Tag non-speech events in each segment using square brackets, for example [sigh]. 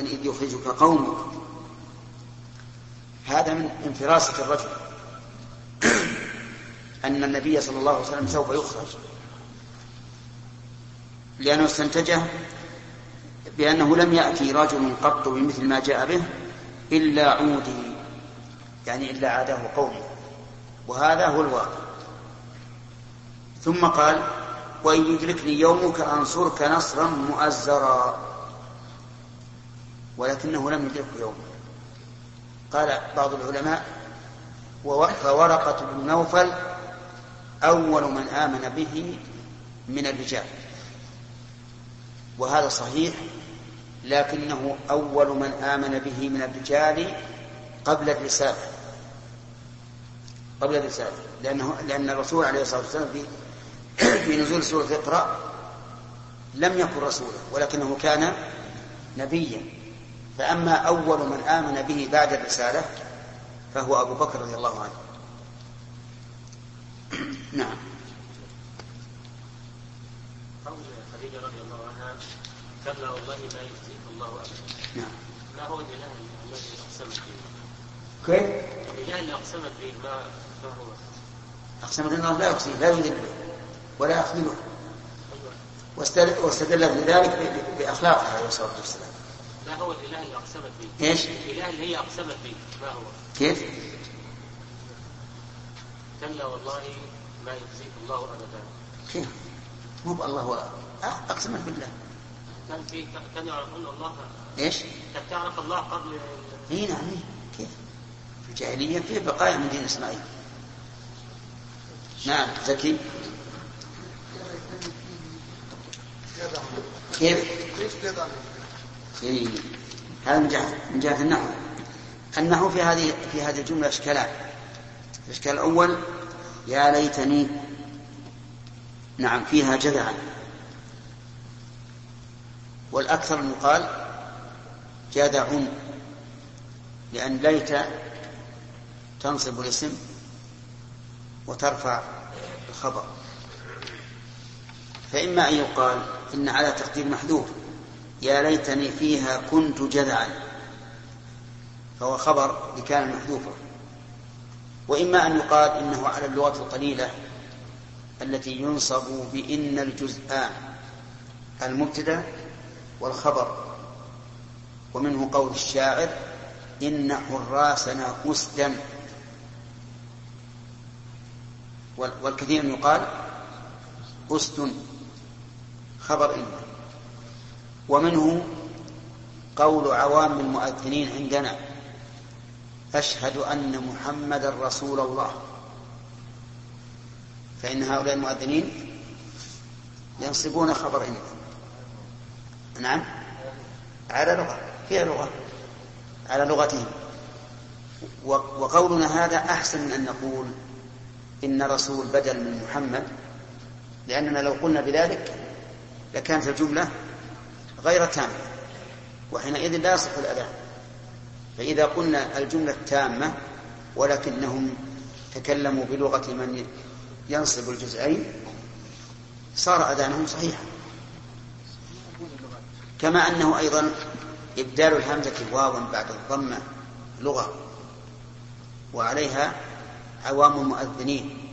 إذ يخرجك قومك. هذا من انفراسة الرجل. [clears throat] أن النبي صلى الله عليه وسلم سوف يخرج. لأنه استنتجه بأنه لم يأتي رجل قط بمثل ما جاء به إلا عودي. يعني إلا عاده قومه. وهذا هو الواقع. ثم قال وإن يدركني يومك أنصرك نصرا مؤزرا. ولكنه لم يدركه يومه. قال بعض العلماء فورقة بن نوفل أول من آمن به من الرجال. وهذا صحيح لكنه أول من آمن به من الرجال قبل الرسالة. قبل الرسالة. لأنه لأن الرسول عليه الصلاة والسلام في في نزول سورة اقرأ لم يكن رسولا ولكنه كان نبيا. فأما أول من آمن به بعد الرسالة فهو أبو بكر رضي الله عنه. [clears throat] نعم. قول خديجة رضي الله عنها كلا والله ما يخزيك الله أبدا. نعم. ما هو الإله الذي أقسمت به؟ كيف؟ الإله اللي أقسمت به ما ما هو؟ أقسمت أنه لا يقسم لا يذله ولا يخذله. واستدل بذلك بأخلاقه عليه الصلاة والسلام. ما هو الإله اللي أقسمت به؟ إيش؟ الإله اللي هي أقسمت به ما هو؟ كيف؟ كلا والله ما يخزيك الله أبدا كيف؟ مو بالله أقسمت بالله كان في كان يعرفون الله إيش؟ كان تعرف الله قبل إي نعم. كيف؟ في الجاهلية في بقايا من دين إسماعيل نعم زكي كيف؟ إيه. هذا من جهة من جهة النحو. النحو في هذه في هذه الجملة إشكالان. الإشكال الأول يا ليتني نعم فيها جذعا. والأكثر أن يقال جذع لأن ليت تنصب الاسم وترفع الخبر. فإما أن يقال إن على تقدير محذوف. يا ليتني فيها كنت جذعا. فهو خبر لكان محذوفا. وإما أن يقال إنه على اللغة القليلة التي ينصب بإن الجزآن المبتدأ والخبر. ومنه قول الشاعر إن حراسنا أسدا والكثير يقال أسد خبر إن ومنه قول عوام المؤذنين عندنا أشهد أن محمدا رسول الله. فإن هؤلاء المؤذنين ينصبون خبر إن نعم. على لغة فيها لغة. على لغتهم. وقولنا هذا أحسن من أن نقول إن رسول بدل من محمد لأننا لو قلنا بذلك لكانت الجملة غير تامة وحينئذ لا يصح الأذان. فإذا قلنا الجملة تامة ولكنهم تكلموا بلغة من ينصب الجزئين صار أذانهم صحيحا. كما أنه أيضا إبدال الهمزة واوا بعد الضمة لغة وعليها عوام المؤذنين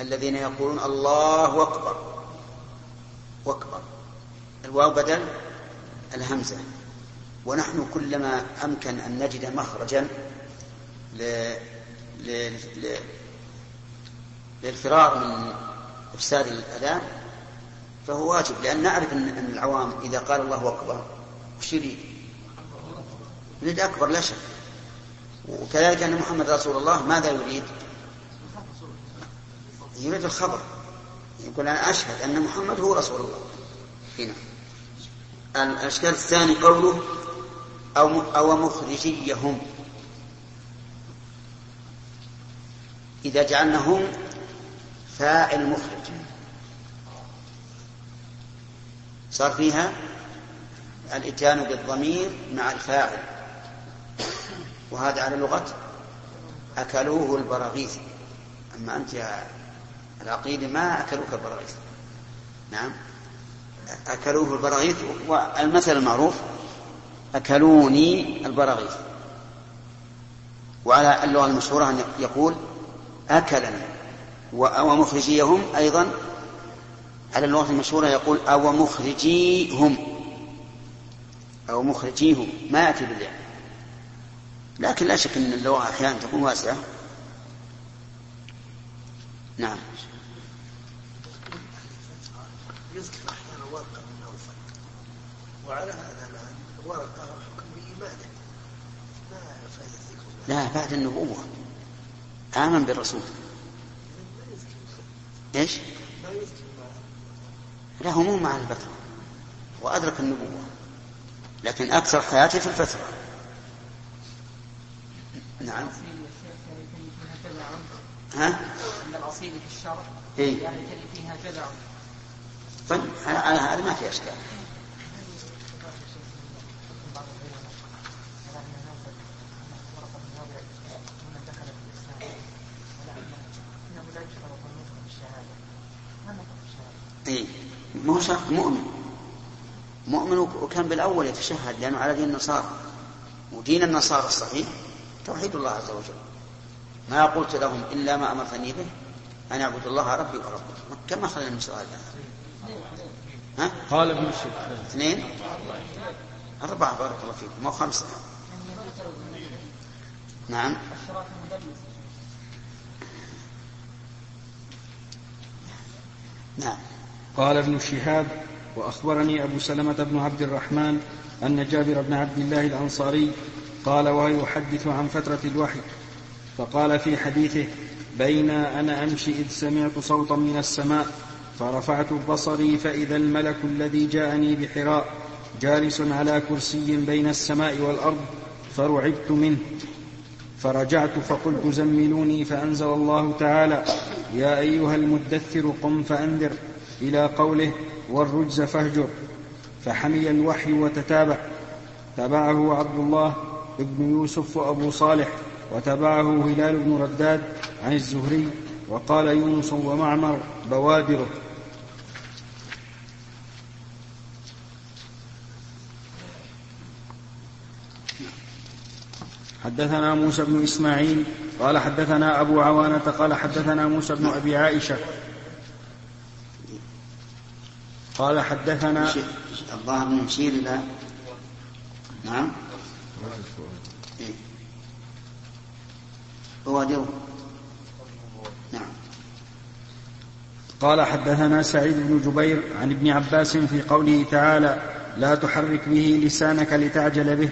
الذين يقولون الله أكبر وأكبر الواو بدل الهمزة. ونحن كلما أمكن أن نجد مخرجا ل... ل... ل... للفرار من إفساد الأذان فهو واجب لأن نعرف أن العوام إذا قال الله أكبر وش يريد؟ يريد أكبر لا شك. وكذلك أن محمد رسول الله ماذا يريد؟ يريد الخبر. يقول أنا أشهد أن محمد هو رسول الله. هنا. الأشكال الثاني قوله أو أو مخرجيهم. إذا جعلنا هم فاعل مخرج. صار فيها الإتيان بالضمير مع الفاعل. وهذا على لغة أكلوه البراغيث. أما أنت يا العقيدة ما أكلوك البراغيث. نعم. أكلوه البراغيث والمثل المعروف أكلوني البراغيث. وعلى اللغة المشهورة أن يقول أكلني. ومخرجيهم أيضا. على اللغة المشهورة يقول أو مخرجيهم. أو مخرجيهم. ما يأتي بالله لكن لا شك أن اللغة أحيانا تكون واسعة. نعم يذكر أحيانا ورقه من نوفل وعلى هذا ورقه حكم ما ذكر لا بعد النبوة. آمن بالرسول. إيش؟ لا هو مو مع الفترة وأدرك النبوة. لكن أكثر حياته في الفترة نعم. ها؟ عند الأصيل في الشرع. إيه؟ يعني فيها جذع طيب على على هذا ما في أشكال بعض العلماء على أن نوفل أنه ورقة من وضع ممن دخل في الإسلام ولا أنه لا يشترط النطق بالشهادة ما النطق بالشهادة؟ إيه؟ ما هو شرط مؤمن. مؤمن وكان بالأول يتشهد لأنه على دين النصارى. ودين النصارى الصحيح توحيد الله عز وجل. ما قلت لهم إلا ما أمرتني به أن أعبد الله ربي وربكم. كم أخذنا من سؤال ها؟ قال ابن الشيخ. اثنين؟ أربعة بارك الله فيكم. مو خمسة. نعم. نعم. قال ابن شهاب وأخبرني أبو سلمة بن عبد الرحمن أن جابر بن عبد الله الأنصاري قال وهو يحدث عن فترة الوحي فقال في حديثه بين أنا أمشي إذ سمعت صوتا من السماء فرفعت بصري فإذا الملك الذي جاءني بحراء جالس على كرسي بين السماء والأرض فرعبت منه. فرجعت فقلت زملوني فأنزل الله تعالى يا أيها المدثر قم فأنذر إلى قوله والرجز فاهجر فحمي الوحي وتتابع. تبعه عبد الله بن يوسف وأبو صالح وتبعه هلال بن رداد عن الزهري وقال يونس ومعمر بوادره. حدثنا موسى بن إسماعيل قال حدثنا أبو عوانة قال حدثنا موسى بن أبي عائشة قال حدثنا الظاهر نشير إلى نعم. إيه. بوادره نعم. قال حدثنا سعيد بن جبير عن ابن عباس في قوله تعالى لا تحرك به لسانك لتعجل به.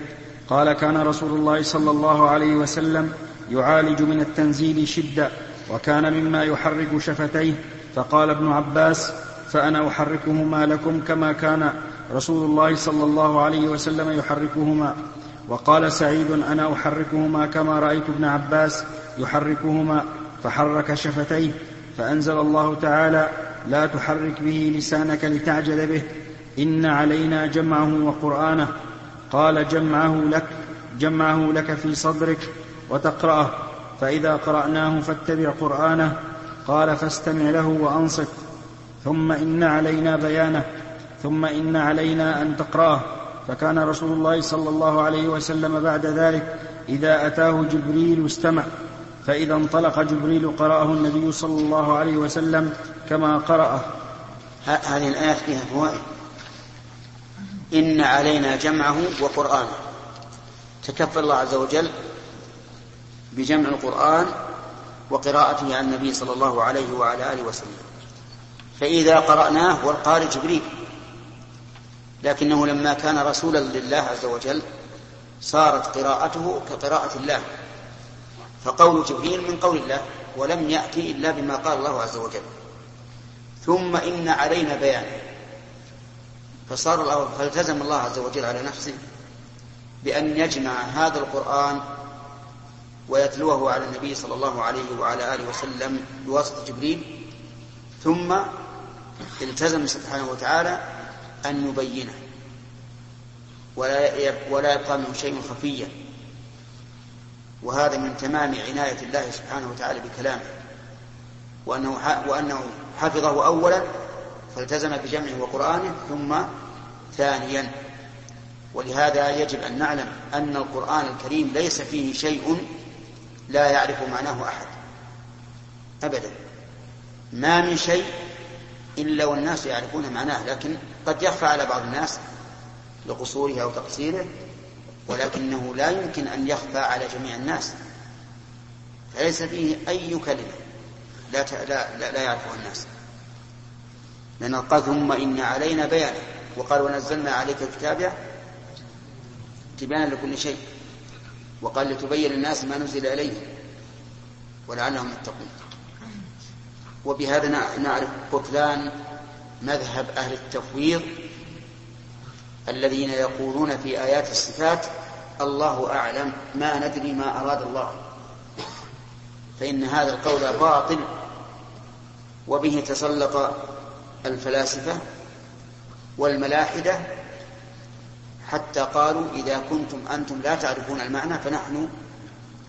قال كان رسول الله صلى الله عليه وسلم يعالج من التنزيل شدة وكان مما يحرك شفتيه. فقال ابن عباس فأنا أحركهما لكم كما كان رسول الله صلى الله عليه وسلم يحركهما. وقال سعيد أنا أحركهما كما رأيت ابن عباس يحركهما. فحرك شفتيه فأنزل الله تعالى لا تحرك به لسانك لتعجل به. إن علينا جمعه وقرآنه. قال جمعه لك جمعه لك في صدرك وتقرأه. فإذا قرأناه فاتبع قرآنه. قال فاستمع له وأنصت. ثم إن علينا بيانه ثم إن علينا أن تقراه. فكان رسول الله صلى الله عليه وسلم بعد ذلك إذا أتاه جبريل استمع. فإذا انطلق جبريل قرأه النبي صلى الله عليه وسلم كما قرأه. ه- هذه الآيات فيها فوائد. إن علينا جمعه وقرآنه. تكفل الله عز وجل بجمع القرآن وقراءته عن النبي صلى الله عليه وعلى آله وسلم. فإذا قرأناه والقارئ جبريل. لكنه لما كان رسولا لله عز وجل صارت قراءته كقراءة الله. فقول جبريل من قول الله ولم يأتي إلا بما قال الله عز وجل. ثم إن علينا بيانه. فصار فالتزم الله عز وجل على نفسه بأن يجمع هذا القرآن ويتلوه على النبي صلى الله عليه وعلى آله وسلم بواسطة جبريل. ثم التزم سبحانه وتعالى أن يبينه. ولا ولا يبقى منه شيء خفيا وهذا من تمام عناية الله سبحانه وتعالى بكلامه. وأنه وأنه حفظه أولا فالتزم بجمعه وقرآنه ثم ثانيا. ولهذا يجب أن نعلم أن القرآن الكريم ليس فيه شيء لا يعرف معناه أحد. أبدا. ما من شيء إلا والناس يعرفون معناه لكن قد يخفى على بعض الناس لقصوره أو تقصيره ولكنه لا يمكن أن يخفى على جميع الناس. فليس فيه أي كلمة لا, لا, لا, لا يعرفها الناس. لأن قال ثم إن علينا بيانه. وقال ونزلنا عليك الكتاب تبيانا لكل شيء. وقال لتبين الناس ما نزل إليهم ولعلهم يتقون. وبهذا نعرف بطلان مذهب أهل التفويض الذين يقولون في آيات الصفات الله أعلم ما ندري ما أراد الله. فإن هذا القول باطل وبه تسلط الفلاسفة والملاحدة حتى قالوا إذا كنتم أنتم لا تعرفون المعنى فنحن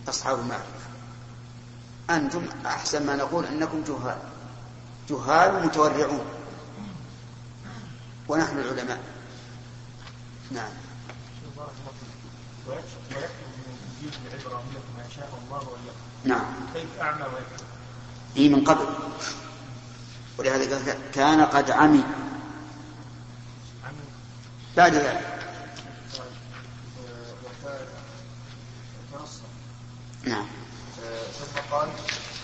أصحاب المعرفة أنتم أحسن ما نقول أنكم جهال. جهال متورعون. ونحن العلماء. نعم. نعم. كيف اعمى ويكتب من قبل. ولهذا قال كان قد عمي. بعد ذلك. نعم. ثم قال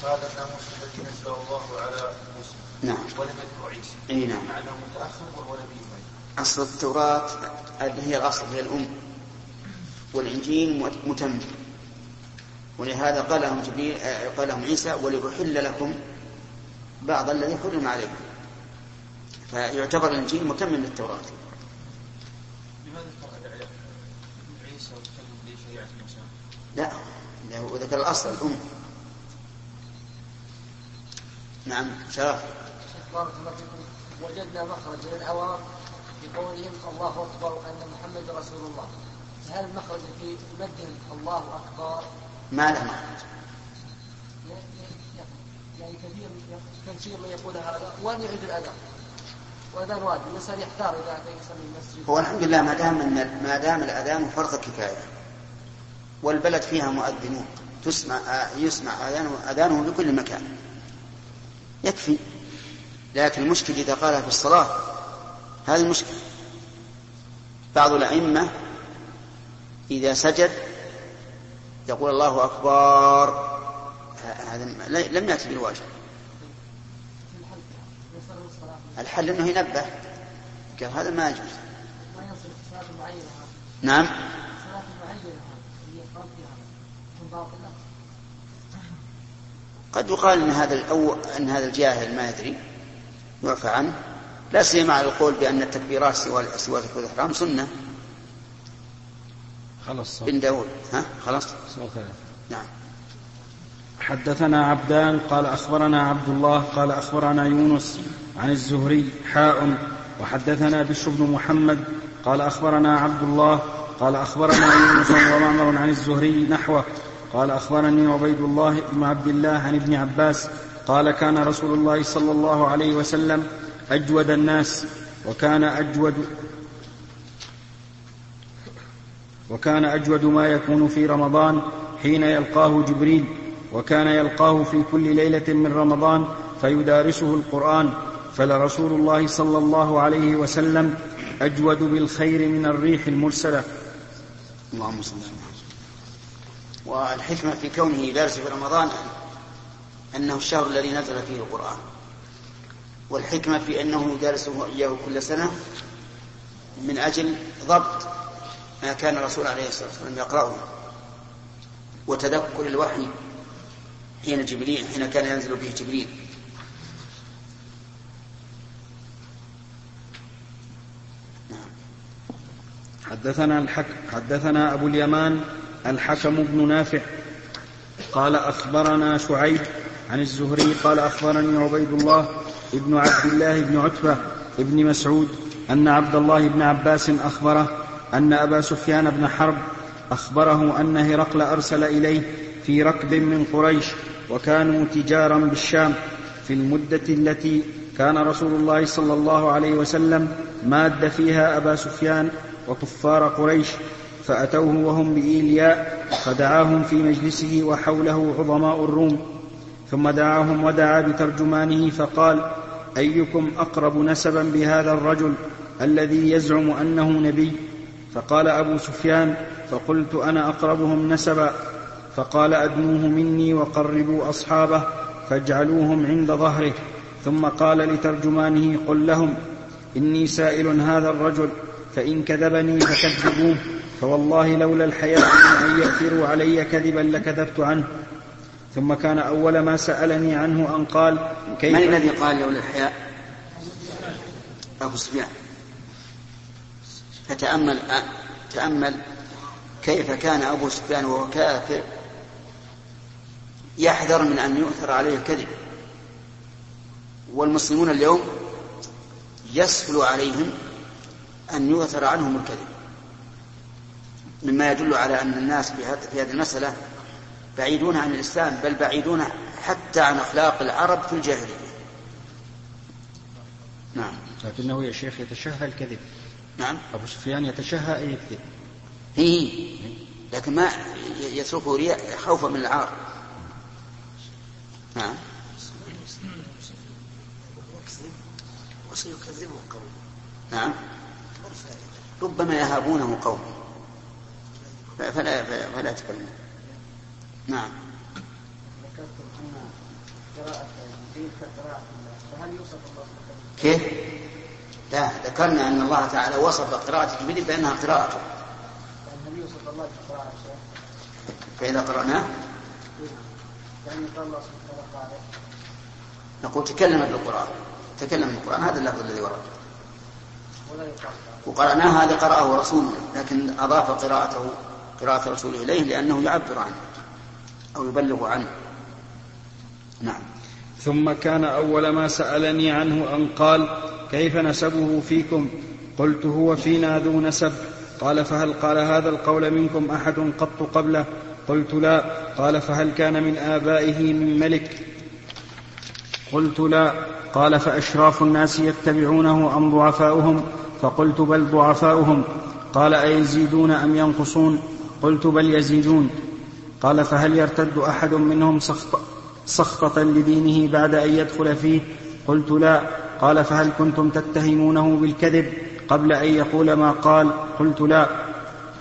هذا الناموس الذي نزله الله على موسى نعم. ولم يذكر عيسى إي نعم. مع انه متاخر وهو نبي التوراة اللي هي الأصل هي الأم. والإنجيل متم. ولهذا قال لهم جبريل آه، قال لهم عيسى ولأحل لكم بعض الذي حرم عليكم. فيعتبر مكمل وتكلم بشريعه موسى؟ لا وذكر الأصل الأم. نعم شرف. بارك الله فيكم. وجدنا مخرج للعوام بقولهم الله أكبر أن محمد رسول الله. هل المخرج في مدهم الله أكبر؟ ما له مخرج. يعني كثير كثير من يقول هذا. وأن يعيد الاذان واذان واجب الانسان يحتار إذا أتى يصلي المسجد. هو الحمد لله ما دام ما دام الأذان فرض كفاية. والبلد فيها مؤذنون. تسمع آه، يسمع اذانه أذانه بكل مكان. يكفي. لكن المشكلة إذا قالها في الصلاة هذه المشكلة. بعض الأئمة إذا سجد يقول الله أكبر ه- هذا لم يأتي بالواجب. الحل إنه ينبه. قال هذا ما يجوز. نعم صلاه معينه اللي يفرض فيها من باطله قد يقال إن هذا الأو... إن هذا الجاهل ما يدري يعفى عنه. لا سيما على القول بأن التكبيرات سوى سوى تكبير الإحرام سنة. خلص صوت بن داود. ها؟ خلاص. نعم. حدثنا عبدان قال أخبرنا عبد الله قال أخبرنا يونس عن الزهري حاء وحدثنا بشر بن محمد قال أخبرنا عبد الله قال أخبرنا يونس ومعمر عن الزهري نحوه قال أخبرني عبيد الله بن عبد الله عن ابن عباس قال كان رسول الله صلى الله عليه وسلم أجود الناس وكان أجود وكان أجود ما يكون في رمضان حين يلقاه جبريل وكان يلقاه في كل ليلة من رمضان فيدارسه القرآن فلرسول الله صلى الله عليه وسلم أجود بالخير من الريح المرسلة. اللهم صل على محمد والحكمة في كونه يدرس في رمضان أنه الشهر الذي نزل فيه القرآن. والحكمة في أنه يدرسه إياه كل سنة من أجل ضبط ما كان الرسول عليه الصلاة والسلام يقرأه وتذكر الوحي حين جبريل حين كان ينزل به جبريل. حدثنا الحك حدثنا أبو اليمان الحكم بن نافع قال أخبرنا شعيب عن الزهري قال أخبرني عبيد الله ابن عبد الله بن عتبة ابن مسعود أن عبد الله بن عباس أخبره أن أبا سفيان بن حرب أخبره أن هرقل أرسل إليه في ركب من قريش وكانوا تجارا بالشام في المدة التي كان رسول الله صلى الله عليه وسلم ماد فيها أبا سفيان وكفار قريش فأتوه وهم بإيلياء فدعاهم في مجلسه وحوله عظماء الروم. ثم دعاهم ودعا بترجمانه فقال أيكم أقرب نسبا بهذا الرجل الذي يزعم أنه نبي؟ فقال أبو سفيان فقلت أنا أقربهم نسبا. فقال أدنوه مني وقربوا أصحابه فاجعلوهم عند ظهره. ثم قال لترجمانه قل لهم إني سائل هذا الرجل فإن كذبني فكذبوه. فوالله لولا الحياء أن يأثروا علي كذبا لكذبت عنه. ثم كان أول ما سألني عنه أن قال كيف؟ من الذي قال لولا الحياء أبو سفيان. فتأمل تأمل كيف كان أبو سفيان وهو كافر يحذر من أن يؤثر عليه الكذب. والمسلمون اليوم يسهل عليهم أن يؤثر عنهم الكذب. مما يدل على أن الناس في هذه المسألة بعيدون عن الإسلام بل بعيدون حتى عن أخلاق العرب في الجاهلية. نعم. لكنه يا شيخ يتشهى الكذب. نعم. أبو سفيان يتشهى أن يكذب. هي لكن ما يتركه رياء خوفا من العار. نعم. وسيكذبه قومه نعم. ربما يهابونه قومه فلا فلا تكلم. نعم. ان قراءة كقراءة الله فهل يوصف الله كيف؟ لا ذكرنا أن الله تعالى وصف قراءة جبريل بأنها قراءته هل يوصف الله؟ فإذا قرأناه؟ الله سبحانه وتعالى نقول تكلم بالقرآن. تكلم بالقرآن هذا اللفظ الذي ورد. وقرأناه هذا قرأه رسول لكن أضاف قراءته. قراءة رسوله إليه لأنه يعبر عنه أو يبلغ عنه. نعم. ثم كان أول ما سألني عنه أن قال كيف نسبه فيكم؟ قلت هو فينا ذو نسب. قال فهل قال هذا القول منكم أحد قط قبله؟ قلت لا. قال فهل كان من آبائه من ملك؟ قلت لا. قال فأشراف الناس يتبعونه أم ضعفاؤهم؟ فقلت بل ضعفاؤهم. قال أيزيدون أم ينقصون؟ قلت بل يزيدون. قال فهل يرتد أحد منهم سخط سخطة لدينه بعد أن يدخل فيه؟ قلت لا. قال فهل كنتم تتهمونه بالكذب قبل أن يقول ما قال؟ قلت لا.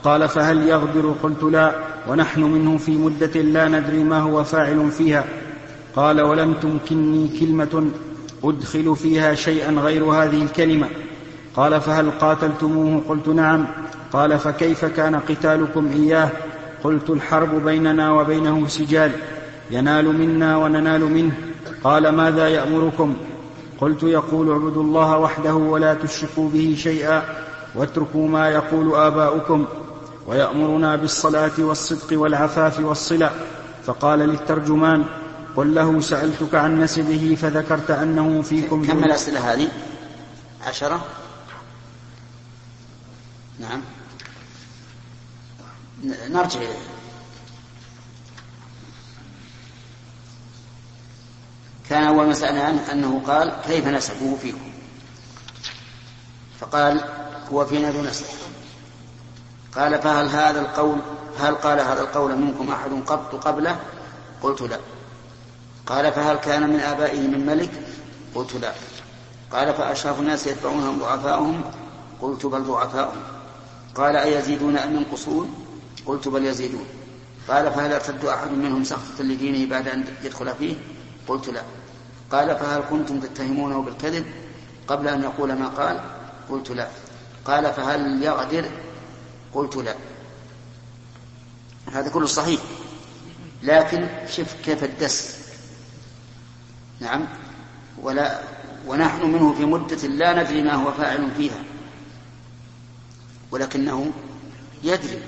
قال فهل يغدر؟ قلت لا. ونحن منه في مدة لا ندري ما هو فاعل فيها. قال ولم تمكنني كلمة أدخل فيها شيئا غير هذه الكلمة. قال فهل قاتلتموه؟ قلت نعم. قال فكيف كان قتالكم إياه؟ قلت الحرب بيننا وبينه سجال. ينال منا وننال منه. قال ماذا يأمركم؟ قلت يقول اعبدوا الله وحده ولا تشركوا به شيئا واتركوا ما يقول آباؤكم ويأمرنا بالصلاة والصدق والعفاف والصلة. فقال للترجمان قل له سألتك عن نسبه فذكرت أنه فيكم كم الأسئلة هذه. عشرة. نعم. نرجع. إليه كان أول ما سألنا عنه أنه قال كيف نسبه فيكم؟ فقال هو فينا ذو نسب. قال فهل هذا القول هل قال هذا القول منكم أحد قط قبله؟ قلت لا. قال فهل كان من آبائه من ملك؟ قلت لا. قال فأشراف الناس يتبعونهم ضعفاؤهم؟ قلت بل ضعفاؤهم. قال أيزيدون أم ينقصون؟ قلت بل يزيدون. قال فهل ارتد أحد منهم سخطة لدينه بعد أن يدخل فيه؟ قلت لا. قال فهل كنتم تتهمونه بالكذب قبل أن يقول ما قال؟ قلت لا. قال فهل يغدر؟ قلت لا. هذا كله صحيح. لكن شف كيف الدس. نعم. ولا ونحن منه في مدة لا ندري ما هو فاعل فيها. ولكنه يدري.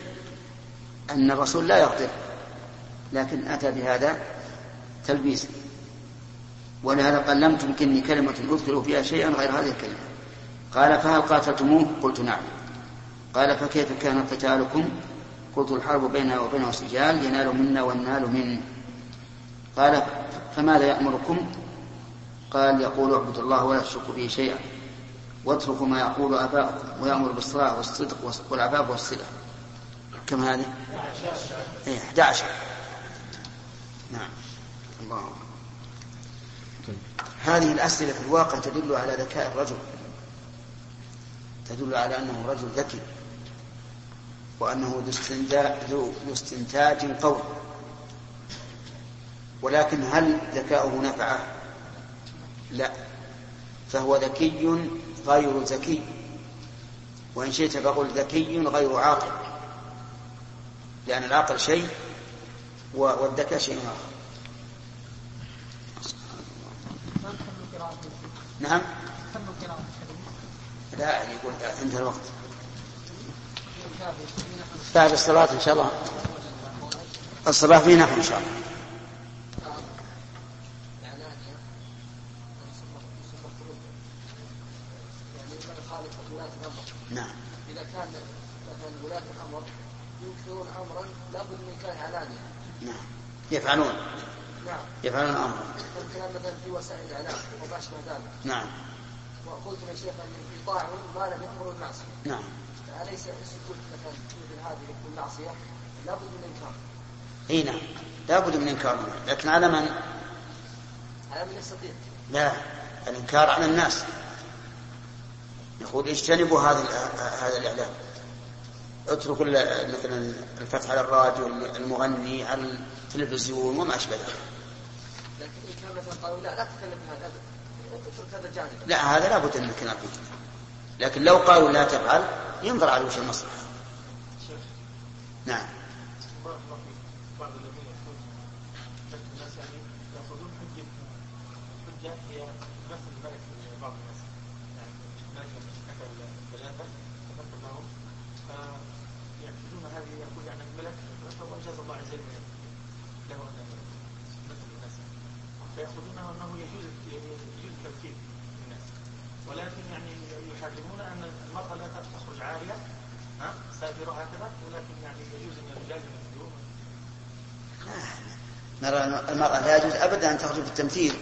أن الرسول لا يغدر لكن أتى بهذا تلبيسا ولهذا قال لم تمكنني كلمة أدخل فيها شيئا غير هذه الكلمة. قال فهل قاتلتموه؟ قلت نعم. قال فكيف كان قتالكم؟ قلت الحرب بيننا وبينه سجال ينال منا وننال منه قال فماذا يأمركم؟ قال يقول اعبدوا الله ولا تشركوا به شيئا. واتركوا ما يقول آباؤكم ويأمر بالصلاة والصدق والعفاف والصلة. كم هذه؟ إيه 11 نعم. الله. هذه الأسئلة في الواقع تدل على ذكاء الرجل. تدل على أنه رجل ذكي. وأنه ذو استنتاج قوي ولكن هل ذكاؤه نفعه؟ لا. فهو ذكي غير ذكي. وإن شئت فقل ذكي غير عاقل. لأن العقل شيء والذكاء شيء آخر. نعم؟ لا يقول انتهى الوقت. بعد الصلاة إن شاء الله. الصلاة في نحو إن شاء الله نعم إذا كان مثلا ولاة الأمر ينكرون أمرا لابد من كان علانية نعم يفعلون. نعم. يفعلون الأمر. كان مثلا في وسائل الإعلام وما ذلك. نعم. وقلت يا شيخ أن يطاعون ما لم يأمروا بالمعصية نعم. أليس السكوت مثلا مثل هذه معصية لابد من إنكار. إي نعم. لابد من إنكار. لكن على من؟ على من يستطيع. لا. الإنكار على الناس. يقول اجتنبوا هذا هذا الإعلام. اتركوا مثلا الفتح على الراديو المغني على التلفزيون وما اشبه ذلك لكن إن كان مثلا قالوا لا لا أترك هذا لا هذا لابد من الكلام فيه. لكن لو قالوا لا تفعل ينظر على وجه المصلحة نعم بارك الله فيك بعض الذين يقول شك الناس يعني ياخذون حجه حجه هي نفس الملك لبعض الناس يعني ملك اكل ثلاثة تفكر لهم فيعتقدون هذه يقول يعني الملك فهو اجاز الله عز وجل له ان مثل الناس فياخذونه انه يجوز يجوز التمثيل للناس ولكن يعني يحرمون ان المراه لا تخرج عاريه ها سافرة هكذا ولكن يعني يجوز ان الرجال يمثلون نرى أن المرأة لا يجوز أبدا أن تخرج في التمثيل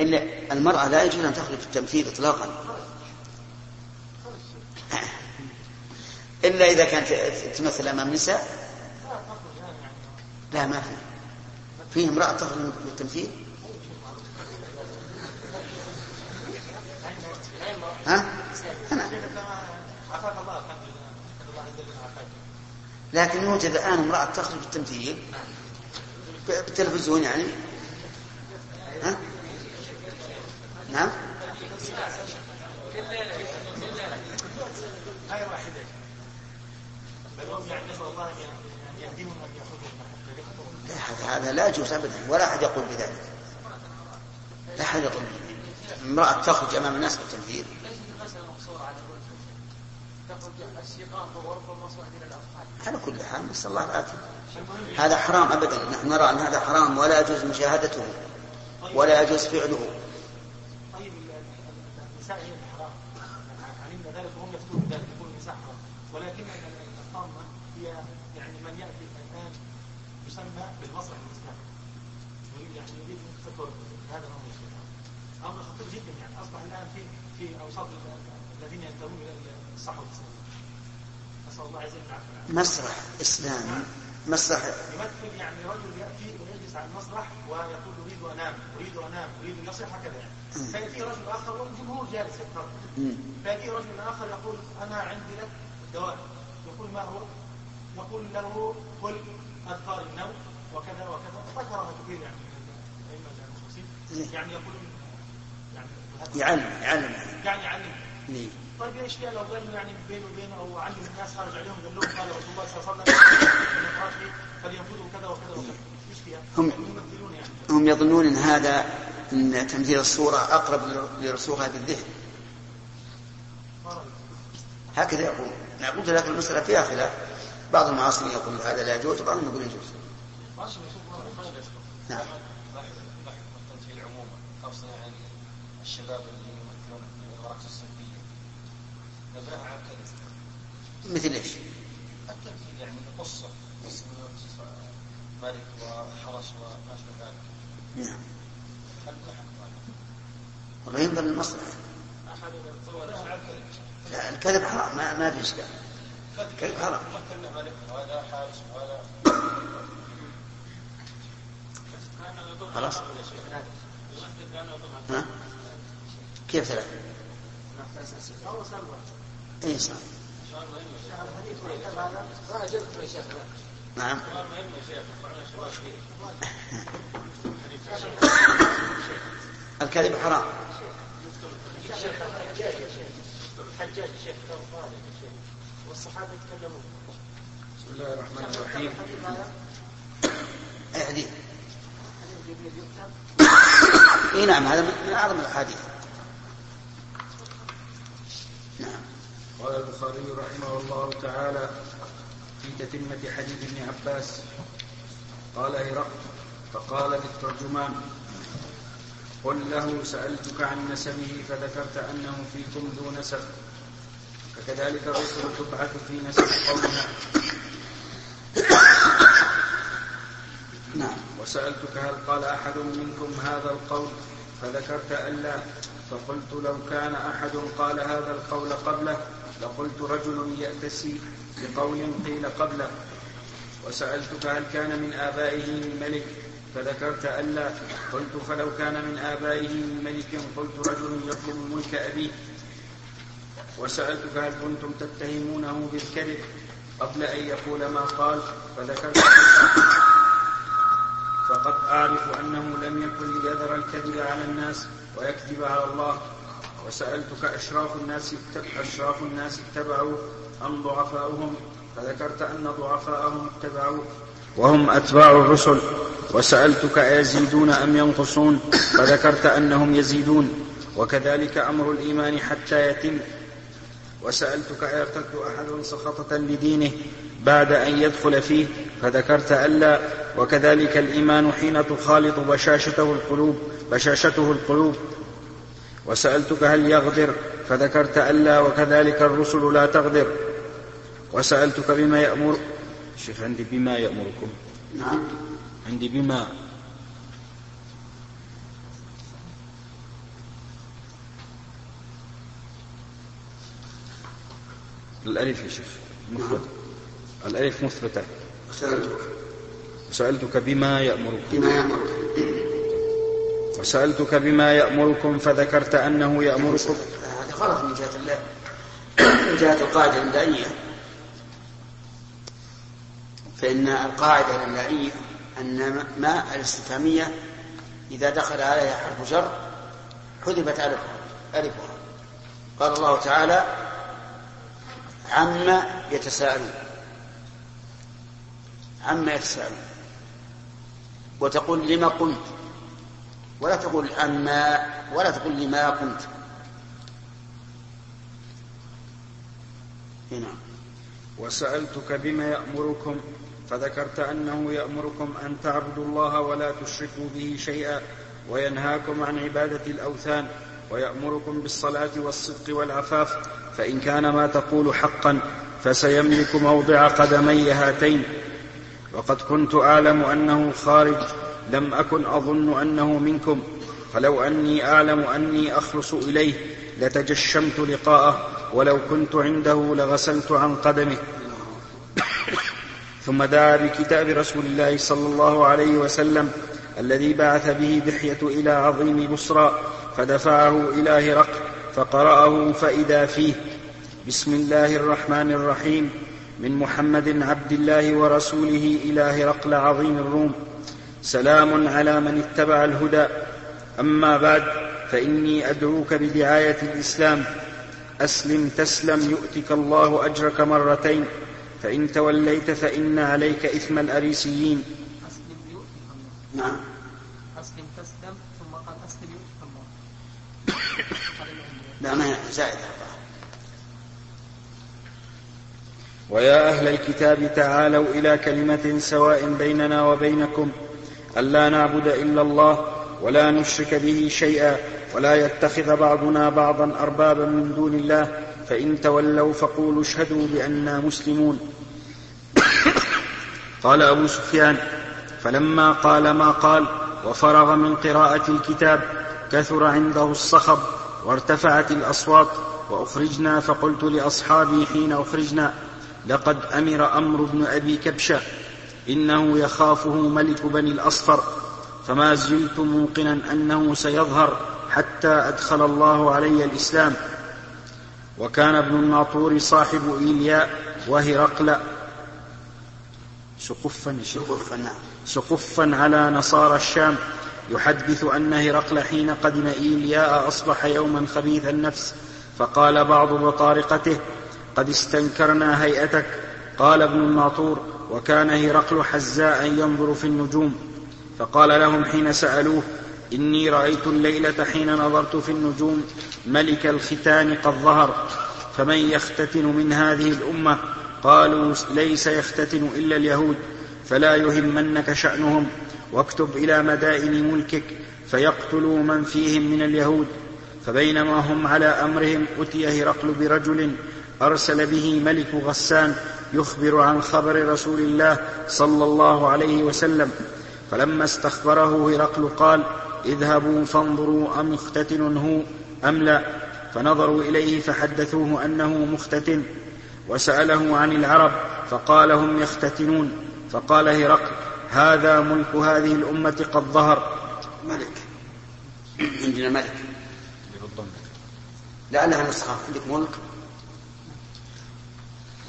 إلا يجوز أن تخرج في التمثيل إطلاقا. إلا إذا كانت تمثل أمام النساء لا ما في. فيه امرأة تخرج في التمثيل؟ ها؟ أنا. لكن يوجد الآن امرأة تخرج في التمثيل بالتلفزيون يعني ها؟ نعم هاي واحدة بل هم يعني نسأل الله أن يهديهم أن هذا- لا يجوز أبدا ولا أحد يقول بذلك. لا أحد يقول. امرأة تخرج أمام الناس الأطفال على كل حال نسأل الله العافية. هذا حرام أبدا. نحن نرى أن هذا حرام ولا يجوز مشاهدته ولا يجوز فعله طيب ال- ال- النساء هي الحرام علمنا ذلك وهم يفتون ذلك يقول النساء حرام ولكن ال- ال- الطامة هي يعني من يأتي الآن يسمى بالمسرح الإسلامي يريد يعني تفكر هذا الأمر. يا شيخ. أمر خطير جدا يعني. أصبح الآن في في أوساط ال- الذين ينتمون إلى الصحوة الإسلامية نسأل الله عز وجل مسرح إسلامي. مسرح يمثل يعني رجل يأتي ويجلس على المسرح ويقول أريد أنام أريد أنام أريد أن يصيح هكذا يعني فيأتي رجل آخر والجمهور جالس يتفرج. مم. فيأتي رجل آخر يقول أنا عندي لك دواء يقول ما هو؟ يقول له قل أذكار النوم وكذا وكذا. ذكرها كثير يعني يعني يقول يعني يعلم يعلم يعني علم إيه. طيب إيش قال يعني بينه وبينه أو علم الناس خرج عليهم قال لهم قال رسول الله صلى الله عليه وسلم فلينفذوا كذا وكذا وكذا إيش فيها؟ هم- يعني هم يظنون إن هذا إن تمثيل الصورة أقرب لرسوخها في الذهن؟ هكذا يقول أنا قلت لك المسألة فيها خلاف بعض المعاصرين يقول هذا لا يجوز وبعضهم يقول يجوز. نعم خاصة يعني الشباب اللي يمثلون الرقص الصوفية نبهها عن كذا مثل إيش؟ التمثيل يعني قصة قصة ملك وحرس وما أشبه ذلك. نعم؟ والله ينظر كذب لا الكذب حرام ما, ما في إشكال. كذب. حرام. خلاص. ها كيف ثلاثة؟ اي صح. نعم الكذب حرام الحجاج كان والصحابه يتكلمون بسم الله الرحمن الرحيم اي حديث اي نعم هذا من أعظم الأحاديث. نعم. قال البخاري رحمه الله تعالى في تتمة حديث ابن عباس قال هرقل فقال للترجمان قل له سألتك عن نسبه فذكرت أنه فيكم ذو نسب فكذلك الرسل تبعث في نسب قومها. نعم. وسألتك هل قال أحد منكم هذا القول؟ فذكرت ألا فقلت لو كان أحد قال هذا القول قبله لقلت رجل يأتسي بقول قيل قبله. وسألتك هل كان من آبائه من ملك؟ فذكرت ألا قلت فلو كان من آبائه من ملك قلت رجل يطلب ملك أبيه. وسألتك هل كنتم تتهمونه بالكذب؟ قبل أن يقول ما قال فذكرت فقد أعرف أنه لم يكن ليذر الكذب على الناس ويكذب على الله. وسألتك أشراف الناس أشراف الناس اتبعوا أم ضعفاؤهم؟ فذكرت أن ضعفاءهم اتبعوا وهم أتباع الرسل. وسألتك أيزيدون أم ينقصون؟ فذكرت أنهم يزيدون. وكذلك أمر الإيمان حتى يتم. وسألتك أيرتد أحد سخطة لدينه بعد أن يدخل فيه؟ فذكرت ألا وكذلك الإيمان حين تخالط بشاشته القلوب بشاشته القلوب. وسألتك هل يغدر؟ فذكرت ألا وكذلك الرسل لا تغدر. وسألتك بما يأمر شيخ عندي بما يأمركم. نعم. عندي بما. الألف يا شيخ مثبتة الألف مثبتة سألتك وسألتك بما يأمركم بما يأمرك. وسألتك بما يأمركم فذكرت أنه يأمركم. هذا غلط من جهة الله. من جهة القاعدة الإملائية فإن القاعدة الإملائية أن ما الاستفهامية إذا دخل عليها حرف جر حذفت ألفها. ألفها. قال الله تعالى عما يتساءلون عما يتساءلون. وتقول لما قلت ولا تقول عما ولا تقول لما قلت هنا. وسألتك بما يأمركم فذكرت أنه يأمركم أن تعبدوا الله ولا تشركوا به شيئا وينهاكم عن عبادة الأوثان ويأمركم بالصلاة والصدق والعفاف فإن كان ما تقول حقا فسيملك موضع قدمي هاتين وقد كنت أعلم أنه خارج لم أكن أظن أنه منكم. فلو أني أعلم أني أخلص إليه لتجشمت لقاءه. ولو كنت عنده لغسلت عن قدمه. ثم دعا بكتاب رسول الله صلى الله عليه وسلم الذي بعث به دحية إلى عظيم بصرى فدفعه إلى هرقل فقرأه فإذا فيه. بسم الله الرحمن الرحيم. من محمد عبد الله ورسوله إلى هرقل عظيم الروم. سلام على من اتبع الهدى. أما بعد فإني أدعوك بدعاية الإسلام. أسلم تسلم يؤتك الله أجرك مرتين. فإن توليت فإن عليك إثم الأريسيين. أسلم يؤتك الله نعم. أسلم تسلم ثم قال أسلم يؤتك الله. لا [coughs] ما هي زائدة؟ ويا أهل الكتاب تعالوا إلى كلمة سواء بيننا وبينكم. ألا نعبد إلا الله ولا نشرك به شيئا ولا يتخذ بعضنا بعضا أربابا من دون الله. فإن تولوا فقولوا اشهدوا بأننا مسلمون. [coughs] قال أبو سفيان فلما قال ما قال وفرغ من قراءة الكتاب كثر عنده الصخب وارتفعت الأصوات وأخرجنا فقلت لأصحابي حين أخرجنا لقد أمر أمر بن أبي كبشة إنه يخافه ملك بني الأصفر فما زلت موقنا أنه سيظهر حتى أدخل الله علي الإسلام. وكان ابن الناطور صاحب إيلياء وهرقل سقفا شكفا نعم. سقفا على نصارى الشام. يحدث أن هرقل حين قدم إيلياء أصبح يوما خبيث النفس فقال بعض بطارقته قد استنكرنا هيئتك. قال ابن الناطور وكان هرقل حزاء ينظر في النجوم. فقال لهم حين سألوه إني رأيت الليلة حين نظرت في النجوم ملك الختان قد ظهر فمن يختتن من هذه الأمة؟ قالوا ليس يختتن إلا اليهود فلا يهمنك شأنهم واكتب إلى مدائن ملكك فيقتلوا من فيهم من اليهود. فبينما هم على أمرهم أتي هرقل برجل أرسل به ملك غسان يخبر عن خبر رسول الله صلى الله عليه وسلم. فلما استخبره هرقل قال اذهبوا فانظروا أم مختتن هو أم لا. فنظروا إليه فحدثوه أنه مختتن. وسأله عن العرب فقال هم يختتنون. فقال هرقل هذا ملك هذه الأمة قد ظهر. ملك. عندنا ملك. لعلها نسخة. عندك ملك؟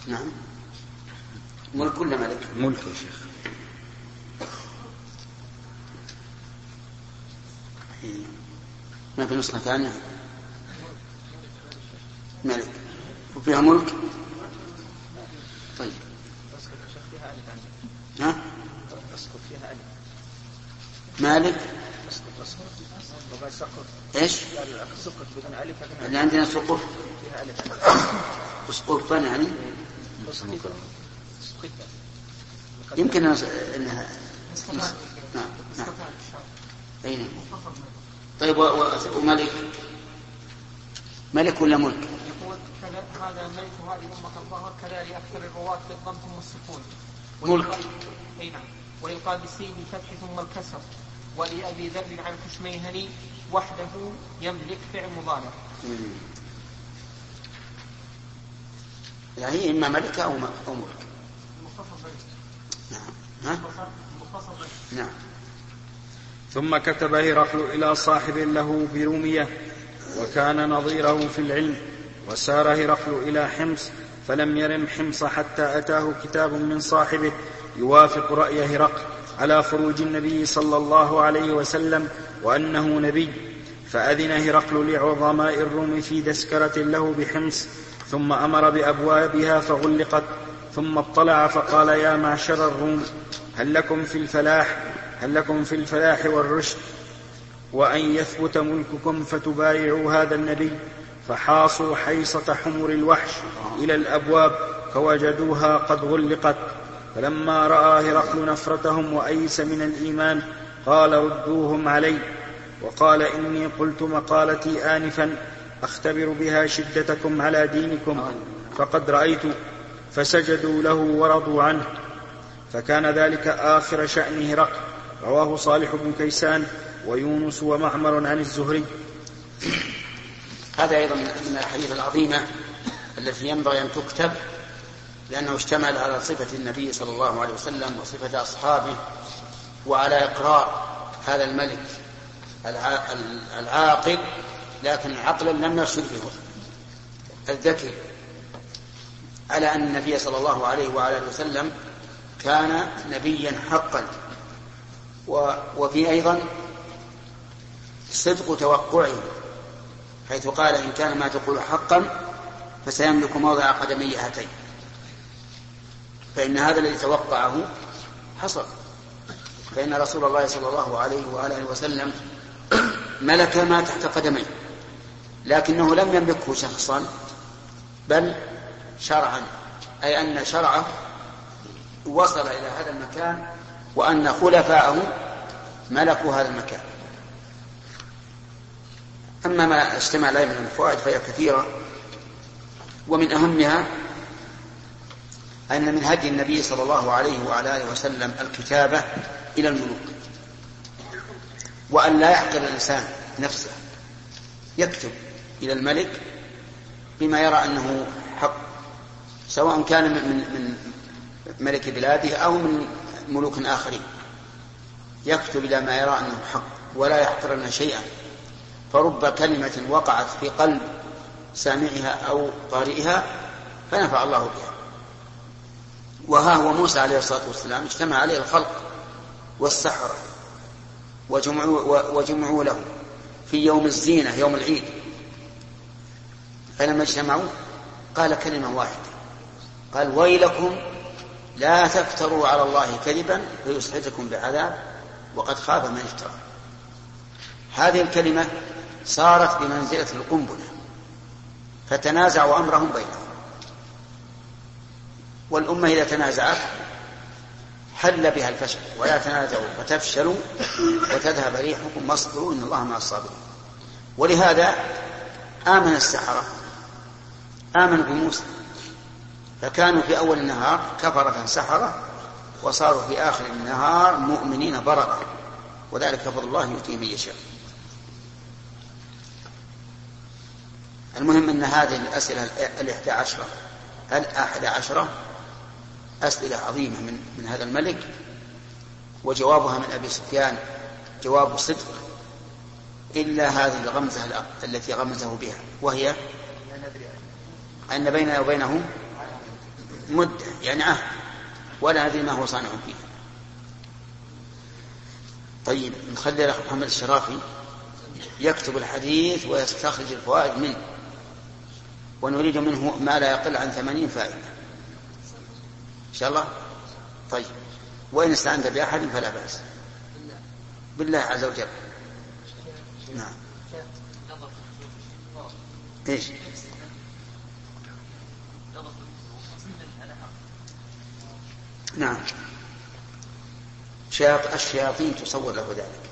نعم. ملك ولا ملك؟ ملك يا شيخ. ما في نسخة ثانية؟ ملك. وفيها ملك؟ طيب. ها؟ اسقط فيها الف مالك؟ إيش؟ قال سقط بدون الف لكن اللي عندنا سقوف فيها ألف. سقوفا يعني؟ يمكن انها نعم نعم. اي نعم طيب وملك؟ ملك ولا ملك؟ يقول هذا ملك هذه قد ظهر كذا لأكثر الرواة بالضم ثم السكون ملك. أي نعم. ويقال بالسين الفتح ثم الكسر. ولأبي ذر عن كشميهني وحده يملك فعل مضارع. يعني هي إما ملكه أو م- أو ملك. نعم. ها؟ نعم. ثم كتب هرقل إلى صاحب له برومية وكان نظيره في العلم وسار هرقل إلى حمص فلم يرم حمص حتى أتاه كتاب من صاحبه يوافق رأي هرقل على خروج النبي صلى الله عليه وسلم وأنه نبي. فأذن هرقل لعظماء الروم في دسكرة له بحمص ثم أمر بأبوابها فغلقت ثم اطلع فقال يا معشر الروم هل لكم في الفلاح هل لكم في الفلاح والرشد؟ وأن يثبت ملككم فتبايعوا هذا النبي. فحاصوا حيصة حمر الوحش إلى الأبواب فوجدوها قد غلقت. فلما رأى هرقل نفرتهم وأيس من الإيمان قال ردوهم علي. وقال إني قلت مقالتي آنفا. أختبر بها شدتكم على دينكم فقد رأيت فسجدوا له ورضوا عنه. فكان ذلك آخر شأن هرقل رواه صالح بن كيسان ويونس ومعمر عن الزهري. هذا أيضا من الأحاديث العظيمة التي ينبغي أن تكتب لأنه اشتمل على صفة النبي صلى الله عليه وسلم وصفة أصحابه وعلى إقرار هذا الملك الع- العاقل لكن عقلا لم يرشد به الذكي على أن النبي صلى الله عليه وعلى آله وسلم كان نبيا حقا. وفي أيضا صدق توقعه حيث قال إن كان ما تقول حقا فسيملك موضع قدمي هاتين. فإن هذا الذي توقعه حصل. فإن رسول الله صلى الله عليه وآله وسلم ملك ما تحت قدميه. لكنه لم يملكه شخصا بل شرعا أي أن شرعه وصل إلى هذا المكان وأن خلفاءه ملكوا هذا المكان. أما ما اجتمع عليه من الفوائد فهي كثيرة ومن أهمها أن من هدي النبي صلى الله عليه وعلى آله وسلم الكتابة إلى الملوك وأن لا يحقر الإنسان نفسه يكتب. إلى الملك بما يرى أنه حق سواء كان من, من ملك بلاده أو من ملوك آخرين. يكتب إلى ما يرى أنه حق ولا يحقرن شيئا. فرب كلمة وقعت في قلب سامعها أو قارئها فنفع الله بها. وها هو موسى عليه الصلاة والسلام اجتمع عليه الخلق والسحرة وجمعوا, وجمعوا له في يوم الزينة يوم العيد. فلما اجتمعوا قال كلمة واحدة. قال ويلكم لا تفتروا على الله كذبا فيسحتكم بعذاب وقد خاب من افترى. هذه الكلمة صارت بمنزلة القنبلة فتنازعوا أمرهم بينهم. والأمة إذا تنازعت حل بها الفشل ولا تنازعوا فتفشلوا وتذهب ريحكم واصبروا إن الله مع الصابرين. ولهذا آمن السحرة آمنوا بموسى فكانوا في أول النهار كفرة سحرة وصاروا في آخر النهار مؤمنين بررة وذلك فضل الله يؤتيه من يشاء. المهم أن هذه الأسئلة الإحدى عشرة الأحد عشرة أسئلة عظيمة من, من هذا الملك وجوابها من أبي سفيان جواب صدق إلا هذه الغمزة التي غمزه بها وهي أن بيننا وبينه مدة يعني عهد ولا ندري ما هو صانع فيه. طيب نخلي الأخ محمد الشرافي يكتب الحديث ويستخرج الفوائد منه ونريد منه ما لا يقل عن ثمانين فائدة. إن شاء الله؟ طيب. وإن استعنت بأحد فلا بأس. بالله عز وجل. نعم. إيش؟ نعم. الشياطين تصور له ذلك.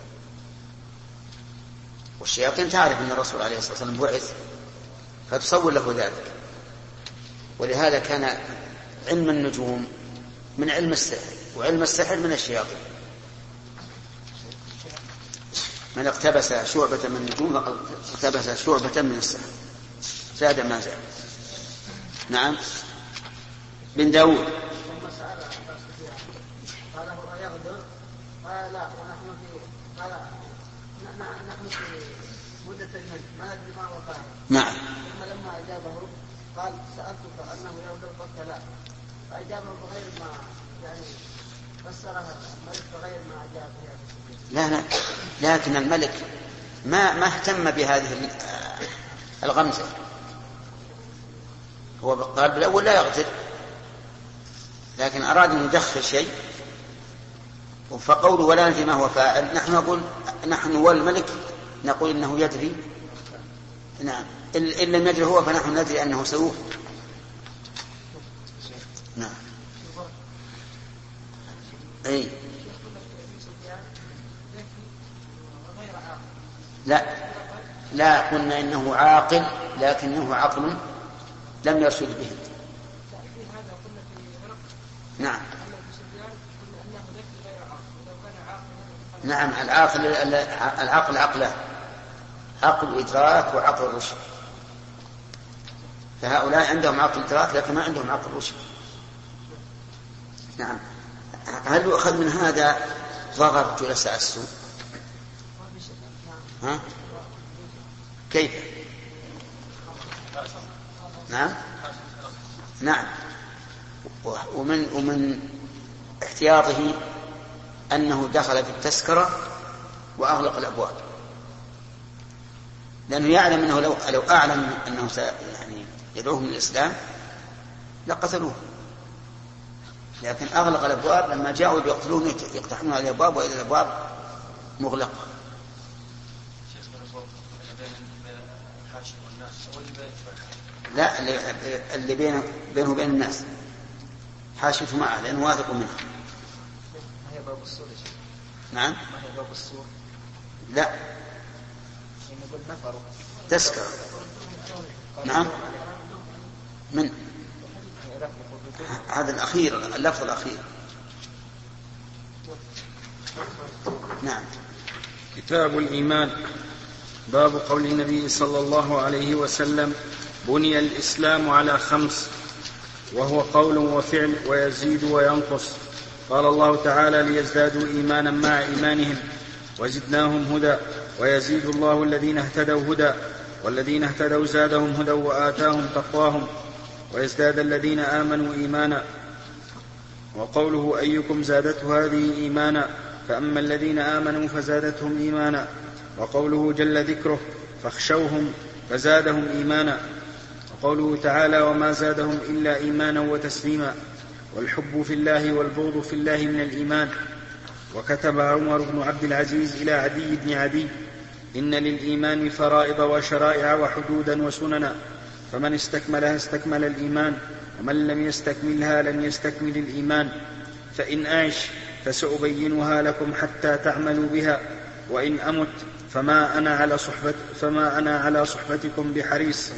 والشياطين تعرف أن الرسول عليه الصلاة والسلام بعث فتصور له ذلك. ولهذا كان علم النجوم من علم السحر وعلم السحر من الشياطين. من اقتبس شعبة من النجوم اقتبس شعبة من السحر. زاد ما زاد. نعم. بن داود. قال هو يغدر قال لا ونحن في قال نحن في مدة المجد ما ندري ما هو فاعل نعم. ثم لما أجابه قال سألتك أنه يغدر قلت لا. فأجابه بغير ما يعني فسرها الملك بغير ما أجاب لا لا. لكن الملك ما ما اهتم بهذه الغمزة. هو قال بالأول لا يغدر لكن أراد أن يدخل شيء. فقوله ولا ندري ما هو فاعل. نحن نقول نحن والملك نقول إنه يدري. نعم. إن لم يدري هو فنحن ندري أنه سيوف. نعم. إي. لا. لا قلنا إنه عاقل لكنه عقل لم يرشد به. نعم. نعم العاقل العقل عقلان عقل إدراك وعقل رشد. فهؤلاء عندهم عقل إدراك لكن ما عندهم عقل رشد. نعم. هل يؤخذ من هذا ضرر جلساء السوء؟ ها؟ كيف؟ نعم. نعم. ومن ومن احتياطه أنه دخل في التذكرة وأغلق الأبواب. لأنه يعلم أنه لو لو أعلم أنه يعني يدعوهم للإسلام لقتلوه. لكن أغلق الأبواب لما جاءوا ليقتلوه يقتحمون الأبواب وإذا الأبواب مغلقة. لا اللي بينه وبين الناس. حاشته معه لأنه واثق منه. باب السور نعم. ما هي باب السور؟ لا. يعني تذكر. نعم. من؟ هذا الأخير اللفظ الأخير. نعم. كتاب الإيمان. باب قول النبي صلى الله عليه وسلم بني الإسلام على خمس. وهو قول وفعل ويزيد وينقص. قال الله تعالى ليزدادوا إيمانا مع إيمانهم وزدناهم هدى ويزيد الله الذين اهتدوا هدى والذين اهتدوا زادهم هدى وآتاهم تقواهم ويزداد الذين آمنوا إيمانا وقوله أيكم زادته هذه إيمانا فأما الذين آمنوا فزادتهم إيمانا وقوله جل ذكره فاخشوهم فزادهم إيمانا وقوله تعالى وما زادهم إلا إيمانا وتسليما والحب في الله والبغض في الله من الإيمان. وكتب عمر بن عبد العزيز إلى عدي بن عدي إن للإيمان فرائض وشرائع وحدودا وسننا. فمن استكملها استكمل الإيمان ومن لم يستكملها لم يستكمل الإيمان. فإن أعش فسأبينها لكم حتى تعملوا بها وإن أمت فما أنا على صحبة فما أنا على صحبتكم بحريص.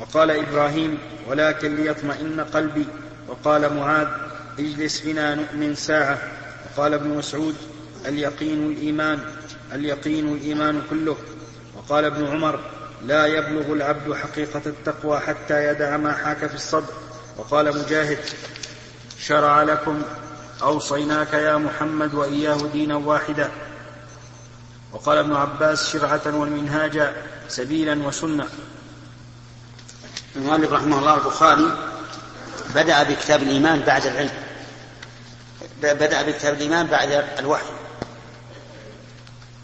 وقال إبراهيم ولكن ليطمئن قلبي وقال معاذ اجلس بنا نؤمن ساعة. وقال ابن مسعود اليقين الإيمان اليقين الإيمان كله. وقال ابن عمر لا يبلغ العبد حقيقة التقوى حتى يدع ما حاك في الصدر. وقال مجاهد شرع لكم أوصيناك يا محمد وإياه دينا واحدا. وقال ابن عباس شرعة والمنهاج سبيلا وسنة. المؤلف رحمه الله البخاري بدأ بكتاب الإيمان بعد العلم. بدأ بكتاب الإيمان بعد الوحي.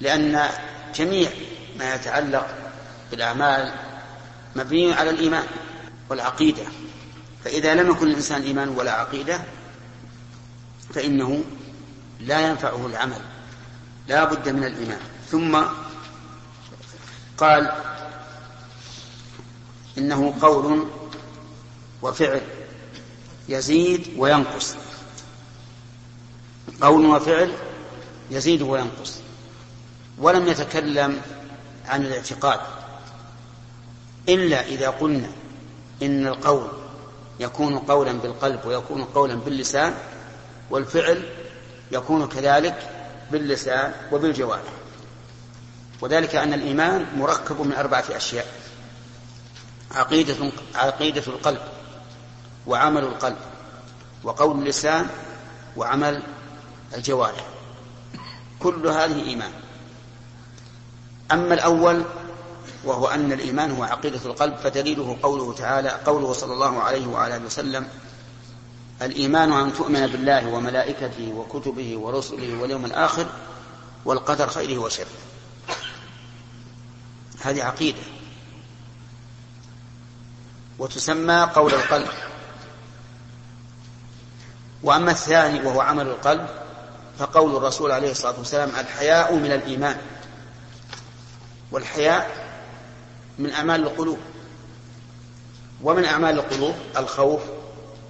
لأن جميع ما يتعلق بالأعمال مبني على الإيمان والعقيدة. فإذا لم يكن الإنسان إيمان ولا عقيدة فإنه لا ينفعه العمل. لا بد من الإيمان. ثم قال إنه قول وفعل. يزيد وينقص. قول وفعل يزيد وينقص. ولم يتكلم عن الاعتقاد. إلا إذا قلنا إن القول يكون قولا بالقلب ويكون قولا باللسان والفعل يكون كذلك باللسان وبالجوارح. وذلك أن الإيمان مركب من أربعة أشياء. عقيدة عقيدة القلب. وعمل القلب وقول اللسان وعمل الجوارح. كل هذه إيمان. أما الأول وهو أن الإيمان هو عقيدة القلب فدليله قوله تعالى قوله صلى الله عليه وعلى آله وسلم الإيمان أن تؤمن بالله وملائكته وكتبه ورسله واليوم الآخر والقدر خيره وشره. هذه عقيدة. وتسمى قول القلب. وأما الثاني وهو عمل القلب فقول الرسول عليه الصلاة والسلام الحياء من الإيمان. والحياء من أعمال القلوب. ومن أعمال القلوب الخوف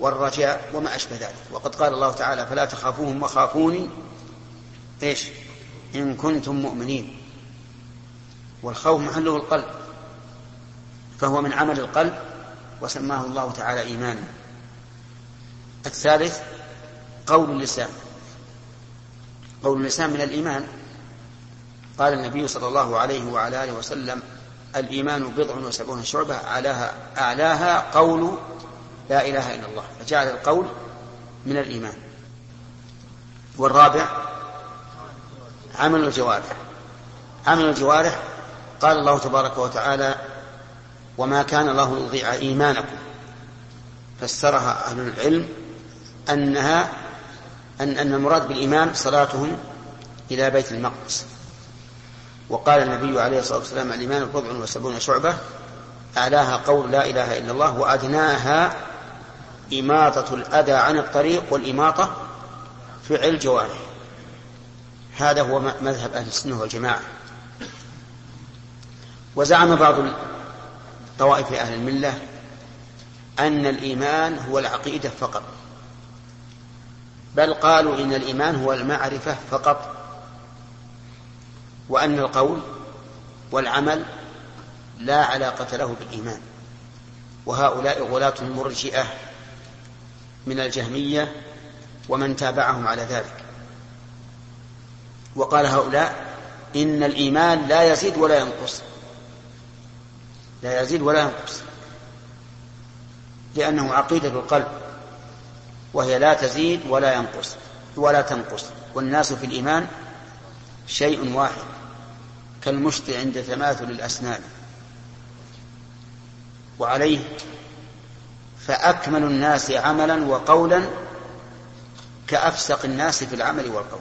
والرجاء وما أشبه ذلك. وقد قال الله تعالى فلا تخافوهم وخافوني. إيش؟ إن كنتم مؤمنين. والخوف محله القلب. فهو من عمل القلب وسماه الله تعالى إيمانا. الثالث قول اللسان قول اللسان من الإيمان. قال النبي صلى الله عليه وعلى آله وسلم الإيمان بضع وسبعون شعبة أعلاها أعلاها قول لا إله إلا الله. فجعل القول من الإيمان. والرابع عمل الجوارح. عمل الجوارح قال الله تبارك وتعالى وما كان الله ليضيع إيمانكم. فسرها أهل العلم أنها أن أن المراد بالإيمان صلاتهم إلى بيت المقدس. وقال النبي عليه الصلاة والسلام الإيمان بضع وسبعون شعبة أعلاها قول لا إله إلا الله وأدناها إماطة الأذى عن الطريق والإماطة فعل الجوارح هذا هو مذهب أهل السنة والجماعة. وزعم بعض طوائف أهل الملة أن الإيمان هو العقيدة فقط. بل قالوا إن الإيمان هو المعرفة فقط وأن القول والعمل لا علاقة له بالإيمان. وهؤلاء غلاة مرجئة من الجهمية ومن تابعهم على ذلك. وقال هؤلاء إن الإيمان لا يزيد ولا ينقص. لا يزيد ولا ينقص لأنه عقيدة القلب. وهي لا تزيد ولا ينقص ولا تنقص. والناس في الإيمان شيء واحد كالمشط عند تماثل الأسنان. وعليه فأكمل الناس عملا وقولا كأفسق الناس في العمل والقول.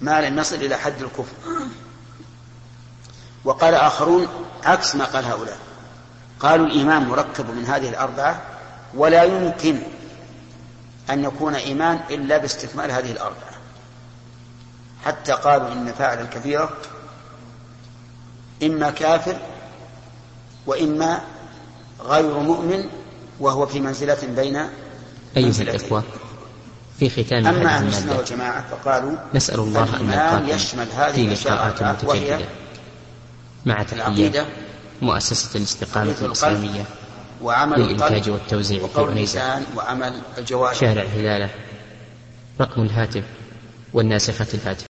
ما لم يصل إلى حد الكفر. وقال آخرون عكس ما قال هؤلاء. قالوا الإيمان مركب من هذه الأربعة ولا يمكن أن يكون إيمان إلا باستكمال هذه الأربعة حتى قالوا إن فاعل الكبيرة إما كافر وإما غير مؤمن وهو في منزلة بين أيها. الإخوة في ختام أما أهل السنة والجماعة فقالوا نسأل الله أن نلقاكم يشمل هذه لقاءات متجددة. مع تحية مؤسسة الاستقامة الإسلامية. وعمل للإنتاج القلب والتوزيع وقول اللسان وعمل الجوارح. شارع الهلالة رقم الهاتف والناسخة الهاتف.